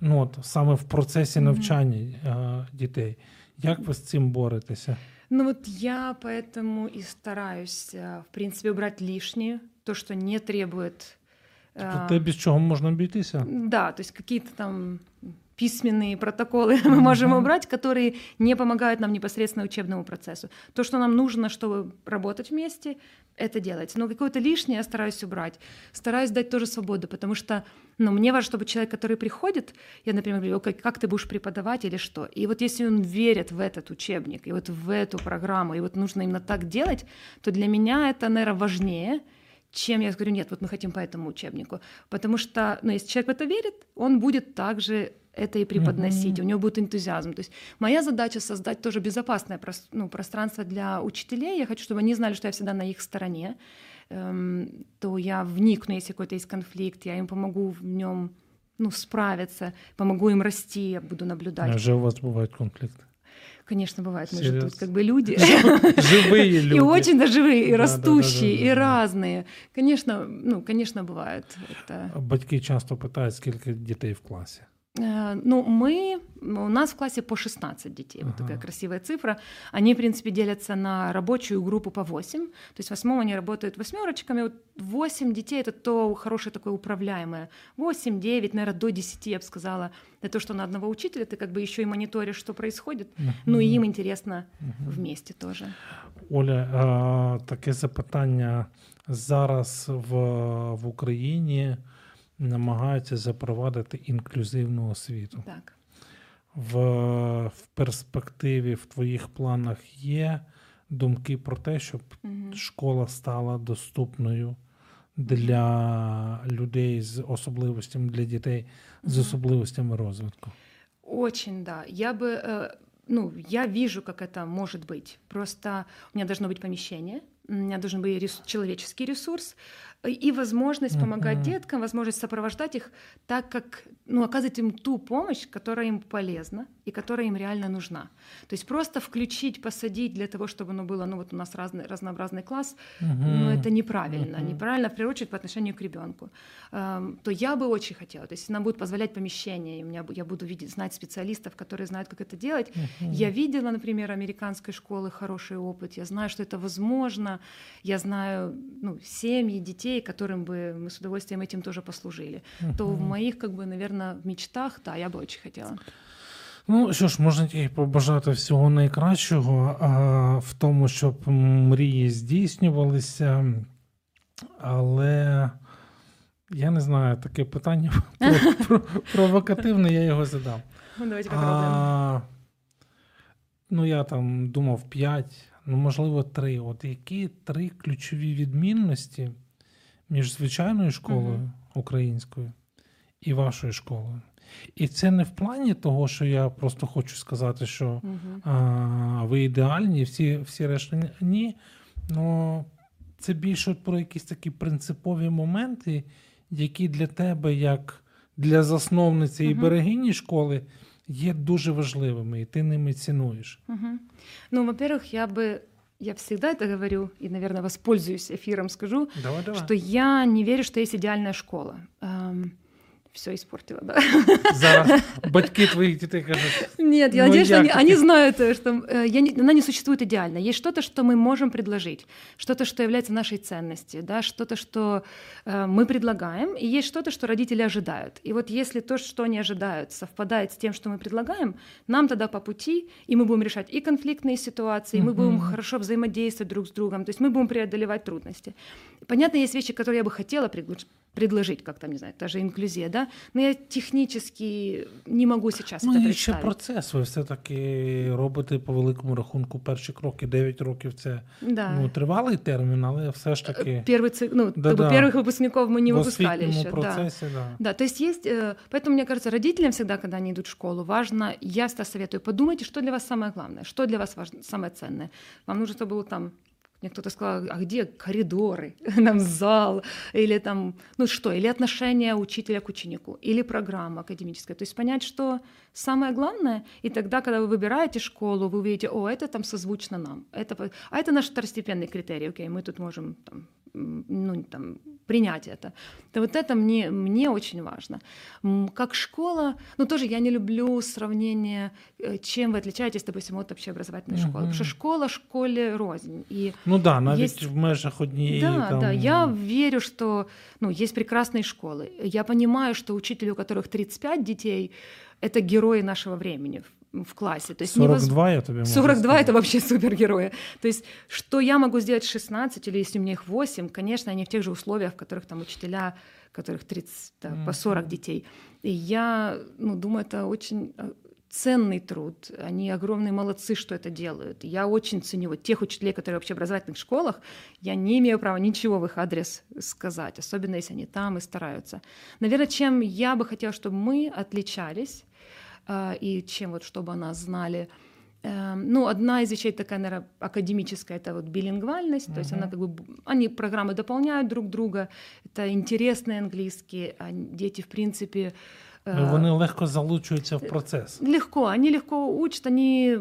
ну, от, саме в процесі навчання mm-hmm. дітей. Як ви з цим боретеся? Ну вот я поэтому и стараюсь, в принципе, убрать лишнее, то, что не требует... Тобто те, без чого можна обійтися? Да, то есть какие-то там письменные протоколы мы можем убрать, которые не помогают нам непосредственно учебному процессу. То, что нам нужно, чтобы работать вместе, это делать. Но какое-то лишнее я стараюсь убрать. Стараюсь дать тоже свободу, потому что ну, мне важно, чтобы человек, который приходит, я, например, говорю, как, как ты будешь преподавать или что. И вот если он верит в этот учебник, и вот в эту программу, и вот нужно именно так делать, то для меня это, наверное, важнее, чем я говорю, нет, вот мы хотим по этому учебнику. Потому что, ну, если человек в это верит, он будет также это и преподносить, mm-hmm. у него будет энтузиазм. То есть моя задача создать тоже безопасное ну, пространство для учителей. Я хочу, чтобы они знали, что я всегда на их стороне. Эм, то я вникну, если какой-то есть конфликт, я им помогу в нем ну, справиться, помогу им расти, я буду наблюдать. А же у вас бывают конфликты? Конечно, бывает. Мы же тут как бы люди. Живые люди. И очень даже живые, и растущие, и разные. Конечно, ну, конечно, бывает. Батьки часто питають, скільки дітей в класі. Э, ну, мы, у нас в классе по 16 детей, ага. вот такая красивая цифра. Они, в принципе, делятся на рабочую группу по 8. То есть в восьмом они работают восьмерочками. Вот 8 детей — это то хорошее такое управляемое. 8, 9, наверное, до 10, я бы сказала. Это то, что на одного учителя ты как бы еще и мониторишь, что происходит. Ага. Ну и им интересно ага. вместе тоже. Оля, а, таке запитання. Зараз в, в Україні – намагаються запровадити інклюзивну освіту. Так. В, в перспективі в твоїх планах є думки про те, щоб угу. школа стала доступною для людей з особливостями, для дітей з особливостями розвитку. Очень, да. Я бы, э, ну, я вижу, как это может быть. Просто у меня должно быть помещение, у меня должен быть ресурс, человеческий ресурс, и возможность помогать uh-huh. деткам, возможность сопровождать их так, как, ну, оказывать им ту помощь, которая им полезна и которая им реально нужна. То есть просто включить, посадить для того, чтобы оно было, ну вот у нас разный, разнообразный класс, uh-huh. ну это неправильно, uh-huh. неправильно в первую очередь по отношению к ребенку. Эм, то я бы очень хотела, то есть нам будет позволять помещение, и у меня я буду видеть, знать специалистов, которые знают, как это делать. Uh-huh. Я видела, например, американской школы хороший опыт, я знаю, что это возможно, я знаю, ну семьи детей людей, которым бы мы с удовольствием этим тоже послужили, uh-huh. то в моих, как бы, наверное, мечтах, да, я бы очень хотела. Ну що ж, можна тільки побажати всього найкращого а, в тому, щоб мрії здійснювалися, але я не знаю, таке питання провокативне, я його задав. Ну, давайте попробуємо. Ну, я там думав п'ять, ну, можливо, три. От які три ключові відмінності між звичайною школою українською і вашою школою. І це не в плані того, що я просто хочу сказати, що а, ви ідеальні, всі всі решта ні. Ну це більше про якісь такі принципові моменти, які для тебе, як для засновниці uh і берегині школи, є дуже важливими, і ти ними цінуєш. Ну, во-первых, я би я всегда это говорю, и, наверное, воспользуюсь эфиром, скажу, давай, давай. что я не верю, что есть идеальная школа. Эм, все испортила, да. Зараз батьки твоих детей кажут. Нет, я ну, надеюсь, они, они знают, э, что э, я не, она не существует идеально. Есть что-то, что мы можем предложить, что-то, что является нашей ценностью, да, что-то, что э, мы предлагаем, и есть что-то, что родители ожидают. И вот если то, что они ожидают, совпадает с тем, что мы предлагаем, нам тогда по пути, и мы будем решать и конфликтные ситуации, и мы будем хорошо взаимодействовать друг с другом, то есть мы будем преодолевать трудности. понятно, есть вещи, которые я бы хотела приглушить предложить, как там, не знаю, та же інклюзія, да? но я технічно не можу зараз ну, це і ще процес. Ви все-таки робите по великому рахунку перші кроки, 9 років це да. ну, тривалий термін, але все ж таки... Первый цик... ну, да, как бы первых выпускников мы не в выпускали еще. процессе, да. да. Да, то есть есть... Э, поэтому, мне кажется, родителям всегда, когда они идут в школу, важно, я всегда советую, подумайте, что для вас самое главное, что для вас важно, самое ценное. Вам нужно, чтобы был там мне кто-то сказал, а где коридоры, нам зал, или там, ну что, или отношение учителя к ученику, или программа академическая. То есть понять, что самое главное, и тогда, когда вы выбираете школу, вы увидите, о, это там созвучно нам, это, а это наш второстепенный критерий, окей, мы тут можем там, ну, там, принять это. То вот это мне, мне очень важно. Как школа, ну тоже я не люблю сравнение, э, чем вы отличаетесь, допустим, от общеобразовательной uh-huh. школы. Потому что школа школе рознь. И ну да, навіть есть... в межах однієї. Да, там... да, я верю, что ну, есть прекрасные школы. Я понимаю, что учитель, у которых 35 детей, это герои нашего времени в классе. То есть 42 невоз... я тебе могу 42 сказать. это вообще супергерои. То есть что я могу сделать 16, или если у меня их 8, конечно, они в тех же условиях, в которых там учителя, которых 30, да, mm-hmm. по 40 детей. И я ну, думаю, это очень э, ценный труд. Они огромные молодцы, что это делают. Я очень ценю вот тех учителей, которые в общеобразовательных школах. Я не имею права ничего в их адрес сказать, особенно если они там и стараются. Наверное, чем я бы хотела, чтобы мы отличались, и чем вот, чтобы нас знали. Эм, ну, одна из вещей такая, наверное, академическая, это вот билингвальность, uh-huh. то есть она как бы, они программы дополняют друг друга, это интересный английский, а дети, в принципе... Э, Вони легко залучуються в процесс. Легко, они легко учат, они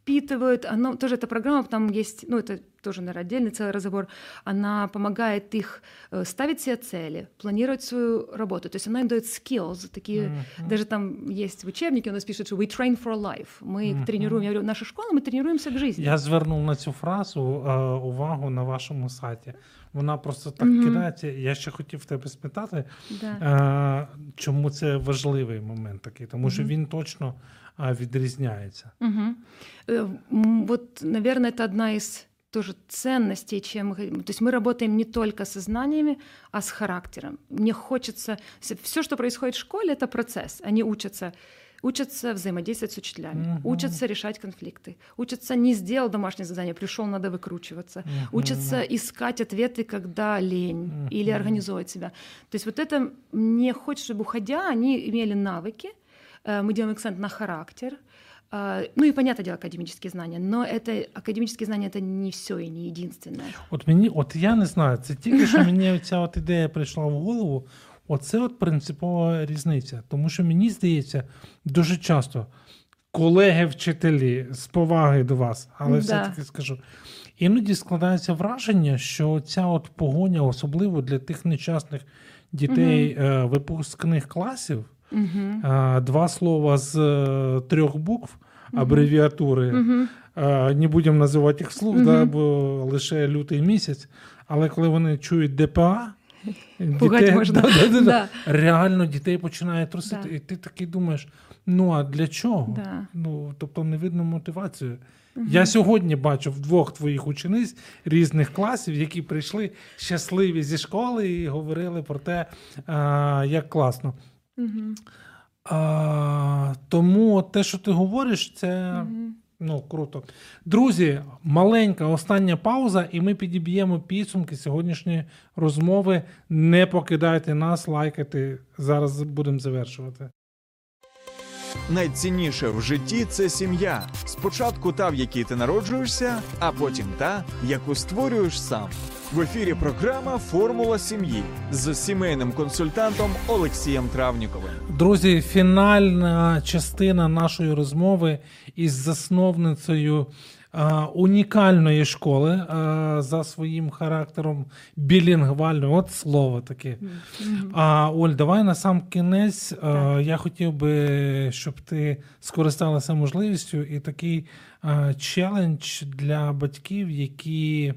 впитывают, оно, тоже эта программа, там есть, ну, это тоже, наверное, отдельный целый разговор, она помогает их э, ставить себе цели, планировать свою работу. То есть она им дает skills, такие, mm-hmm. даже там есть в учебнике, у нас пишут, что we train for life. Мы mm-hmm. тренируем, я говорю, наша школа, мы тренируемся к жизни. Я звернув на цю фразу uh, увагу на вашому сайті. Вона просто так mm-hmm. кидається. Я ще хотів в тебе спитати, да. uh, чому це важливий момент такий, тому що він точно відрізняється. Угу. Вот, наверное, это одна из тоже ценностей, чем мы То есть мы работаем не только со знаниями, а с характером. Мне хочется... Все, что происходит в школе, это процесс. Они учатся учатся взаимодействовать с учителями, uh-huh. учатся решать конфликты, учатся не сделал домашнее задание, пришел, надо выкручиваться, uh-huh. учатся искать ответы, когда лень uh-huh. или организовывать себя. То есть вот это мне хочется, чтобы уходя, они имели навыки, Э, мы делаем акцент на характер. Э, ну и понятное дело, академические знания, но это академические знания это не все і не єдине. От мені, от я не знаю, це тільки що мені ця от ідея прийшла в голову. Оце от принципова різниця. Тому що мені здається, дуже часто колеги-вчителі з поваги до вас, але да. все-таки скажу. Іноді складається враження, що ця от погоня, особливо для тих нещасних дітей угу. випускних класів. Угу. Два слова з е, трьох букв абревіатури. Угу. Не будемо називати їх вслух, угу. да, бо лише лютий місяць. Але коли вони чують ДПА, дітей, можна. Да, да, да, реально дітей починає трусити. І ти такий думаєш: ну а для чого? Ну, Тобто не видно мотивацію. Угу. Я сьогодні бачу двох твоїх учениць різних класів, які прийшли щасливі зі школи і говорили про те, а, як класно. Угу. А, Тому те, що ти говориш, це угу. ну, круто. Друзі, маленька остання пауза, і ми підіб'ємо підсумки сьогоднішньої розмови. Не покидайте нас, лайкати. Зараз будемо завершувати. Найцінніше в житті це сім'я. Спочатку та, в якій ти народжуєшся, а потім та, яку створюєш сам. В ефірі програма Формула сім'ї з сімейним консультантом Олексієм Травніковим. Друзі, фінальна частина нашої розмови із засновницею унікальної школи за своїм характером білінгвальної. От слово таке. А Оль, давай на сам кінець. Так. Я хотів би, щоб ти скористалася можливістю і такий челендж для батьків, які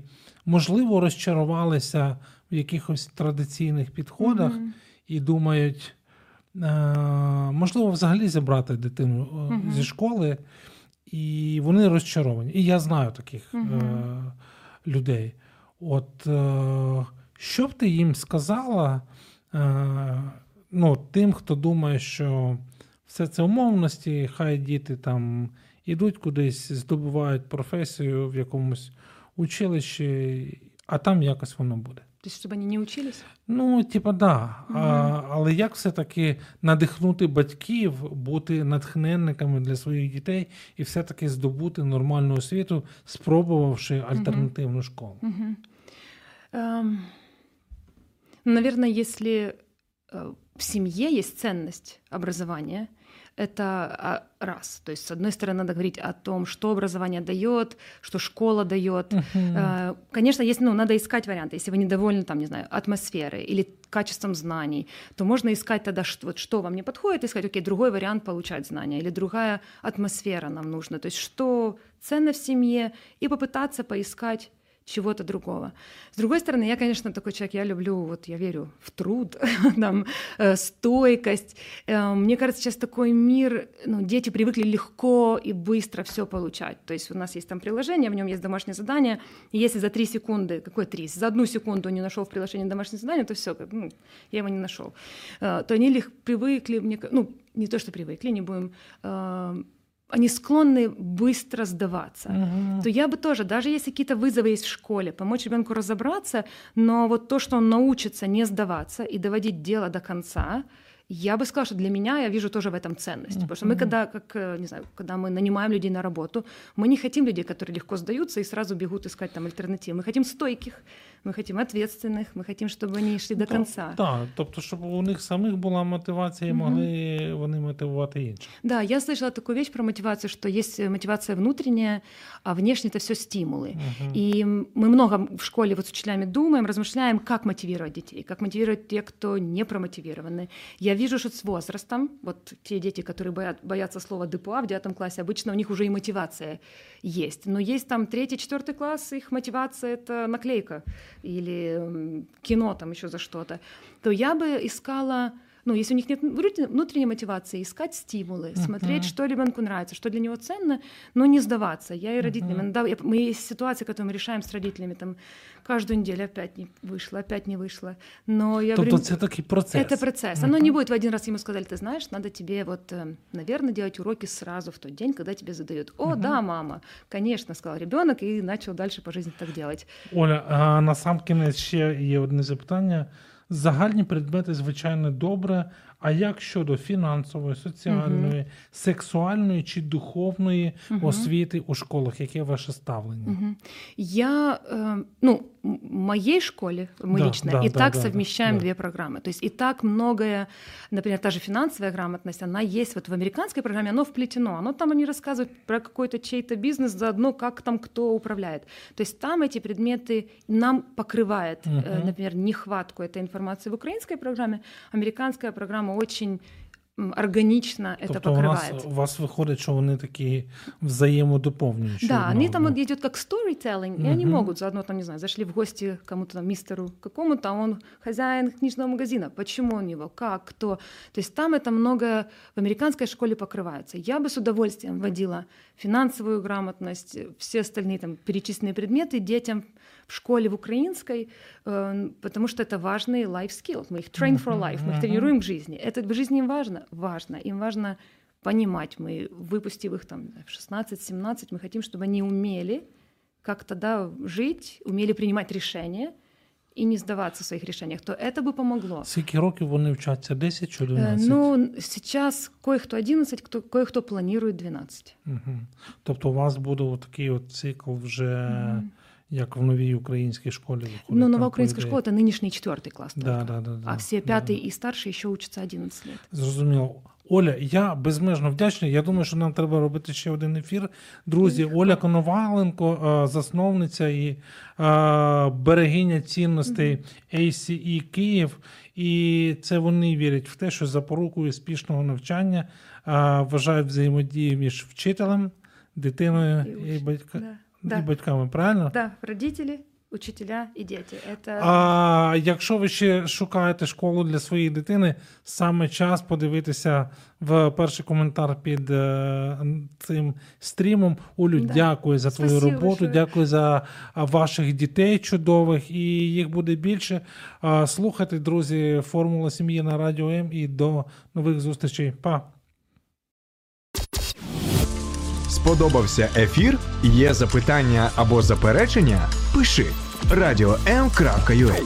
можливо розчарувалися в якихось традиційних підходах mm-hmm. і думають, можливо, взагалі забрати дитину mm-hmm. зі школи і вони розчаровані. І я знаю таких е, людей. От е, Що б ти їм сказала е, ну, тим, хто думає, що все це умовності, хай діти там ідуть кудись, здобувають професію в якомусь училищі, а там якось воно буде. То есть, чтобы они не учились? Ну, типа, да. А, але як все-таки надихнути батьків бути натхненниками для своїх дітей і все-таки здобути нормальну освіту, спробувавши альтернативну школу? Мгм. Эм, Наверное, если э, в семье есть ценность образования, это а, раз. То есть, с одной стороны, надо говорить о том, что образование дает, что школа дает. Э, Конечно, если, ну, надо искать варианты. Если вы недовольны, там, не знаю, атмосферой или качеством знаний, то можно искать тогда, что, вот, что вам не подходит, и сказать, окей, другой вариант получать знания, или другая атмосфера нам нужна. То есть, что ценно в семье, и попытаться поискать чего-то другого. С другой стороны, я, конечно, такой человек, я люблю, вот я верю в труд, там, э, стойкость. Э, мне кажется, сейчас такой мир, ну, дети привыкли легко и быстро все получать. То есть у нас есть там приложение, в нем есть домашнее задание, и если за три секунды, какой три, за одну секунду не нашел в приложении домашнее задание, то все, ну, я его не нашел. Э, то они лег- привыкли, мне, ну, не то, что привыкли, не будем э, они склонны быстро сдаваться. Мгм. То я бы тоже, даже если какие-то вызовы есть в школе, помочь ребенку разобраться, но вот то, что он научится не сдаваться и доводить дело до конца, я бы сказала, что для меня я вижу тоже в этом ценность. Потому что мы, когда, как, э, не знаю, когда мы нанимаем людей на работу, мы не хотим людей, которые легко сдаются и сразу бегут искать там альтернативы. Мы хотим стойких, мы хотим ответственных, мы хотим, чтобы они шли до конца. Так, тобто, щоб у них самих була мотивація, і могли вони мотивувати інших. Да, я слышала такую вещь про мотивацию, что есть э, мотивация внутренняя, а внешне это все стимулы. И м, мы много в школе вот с учителями думаем, размышляем, как мотивировать детей, как мотивировать тех, кто не промотивированы. Я вижу, что с возрастом, вот те дети, которые боят, боятся слова ДПА в девятом классе, обычно у них уже и мотивация есть. Но есть там третий, четвертый класс, их мотивация это наклейка или кино там еще за что-то. То я бы искала ну, если у них нет внутренней мотивации, искать стимулы, смотреть, что ребенку нравится, что для него ценно, но не сдаваться. Я и родителям иногда, я- мы есть ситуации, которые мы решаем с родителями, там, каждую неделю опять не вышло, опять не вышло. Но я Тобто говорю, це такий процес. это процесс. Оно не будет в один раз ему сказали, ты знаешь, надо тебе вот, э, наверное, делать уроки сразу в тот день, когда тебе задают. О, да, мама, конечно, сказал ребенок и начал дальше по жизни так делать. Оля, а на сам кінець ще є одне запитання. Загальні предмети, звичайно, добре. А як щодо фінансової, соціальної, сексуальної чи духовної освіти у школах? Яке ваше ставлення? Угу. Я, е, ну, моей школе, мы Да, лично, да, и да, так да, совмещаем да. две программы. То есть и так многое, например, та же финансовая грамотность, она есть вот в американской программе, оно вплетено. Оно там они рассказывают про какой-то чей-то бизнес, заодно как там кто управляет. То есть там эти предметы нам покрывает, Мгм. например, нехватку этой информации в украинской программе. Американская программа очень м, органично это Тобто у нас покрывает. у вас виходить, що вони такі взаємодоповнюючі. Да, одна они там одну. вот идет как storytelling, и они Мгм. могут заодно там, не знаю, зашли в гости к кому-то там, мистеру какому-то, а он хозяин книжного магазина. Почему у него, как, кто. То есть там это много в американской школе покрывается. Я бы с удовольствием вводила финансовую грамотность, все остальные там перечисленные предметы детям в школе в украинской, э, потому что это важный life skill. Мы их train for life, мы их тренируем к жизни. Это в жизни им важно? Важно. Им важно понимать. Мы, выпустив их там в 16-17, мы хотим, чтобы они умели как тогда жить, умели принимать решения и не сдаваться в своих решениях, то это бы помогло. Скільки років вони вчаться? 10 чи Э, 11? Ну, сейчас кое-кто 11, кто, кое-кто планирует 12. Угу. Тобто у вас буде такий от цикл вже, як в новій українській школі виходить. Ну, там, новая по украинская ідеї. школа — это нынешний четвертый класс. Да, только. да, да, да, а все да. пятый и старше еще учатся 11 лет. Зрозуміло. Оля, я безмежно вдячний. Я думаю, що нам треба робити ще один ефір. Друзі, Оля Коноваленко, е, засновниця і е, берегиня цінностей ACE Київ. І це вони вірять в те, що запорукою успішного навчання е, вважають взаємодію між вчителем, дитиною І і, уч- батька, Да. і батьками. Правильно? да, родители, учителя и дети. Это А якщо ви ще шукаєте школу для своєї дитини, саме час подивитися в перший коментар під е, цим стрімом. Олю, Да. дякую за твою Спасибо роботу, большое. дякую за ваших дітей чудових, і їх буде більше. Слухайте, друзі, формула сім'ї на радіо М і до нових зустрічей. Па! Сподобався ефір? Є запитання або заперечення? Пиши radio.m.ua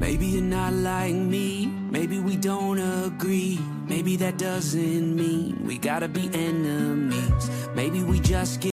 Maybe you're not like me. Maybe we don't agree. Maybe that doesn't mean we gotta be enemies. Maybe we just get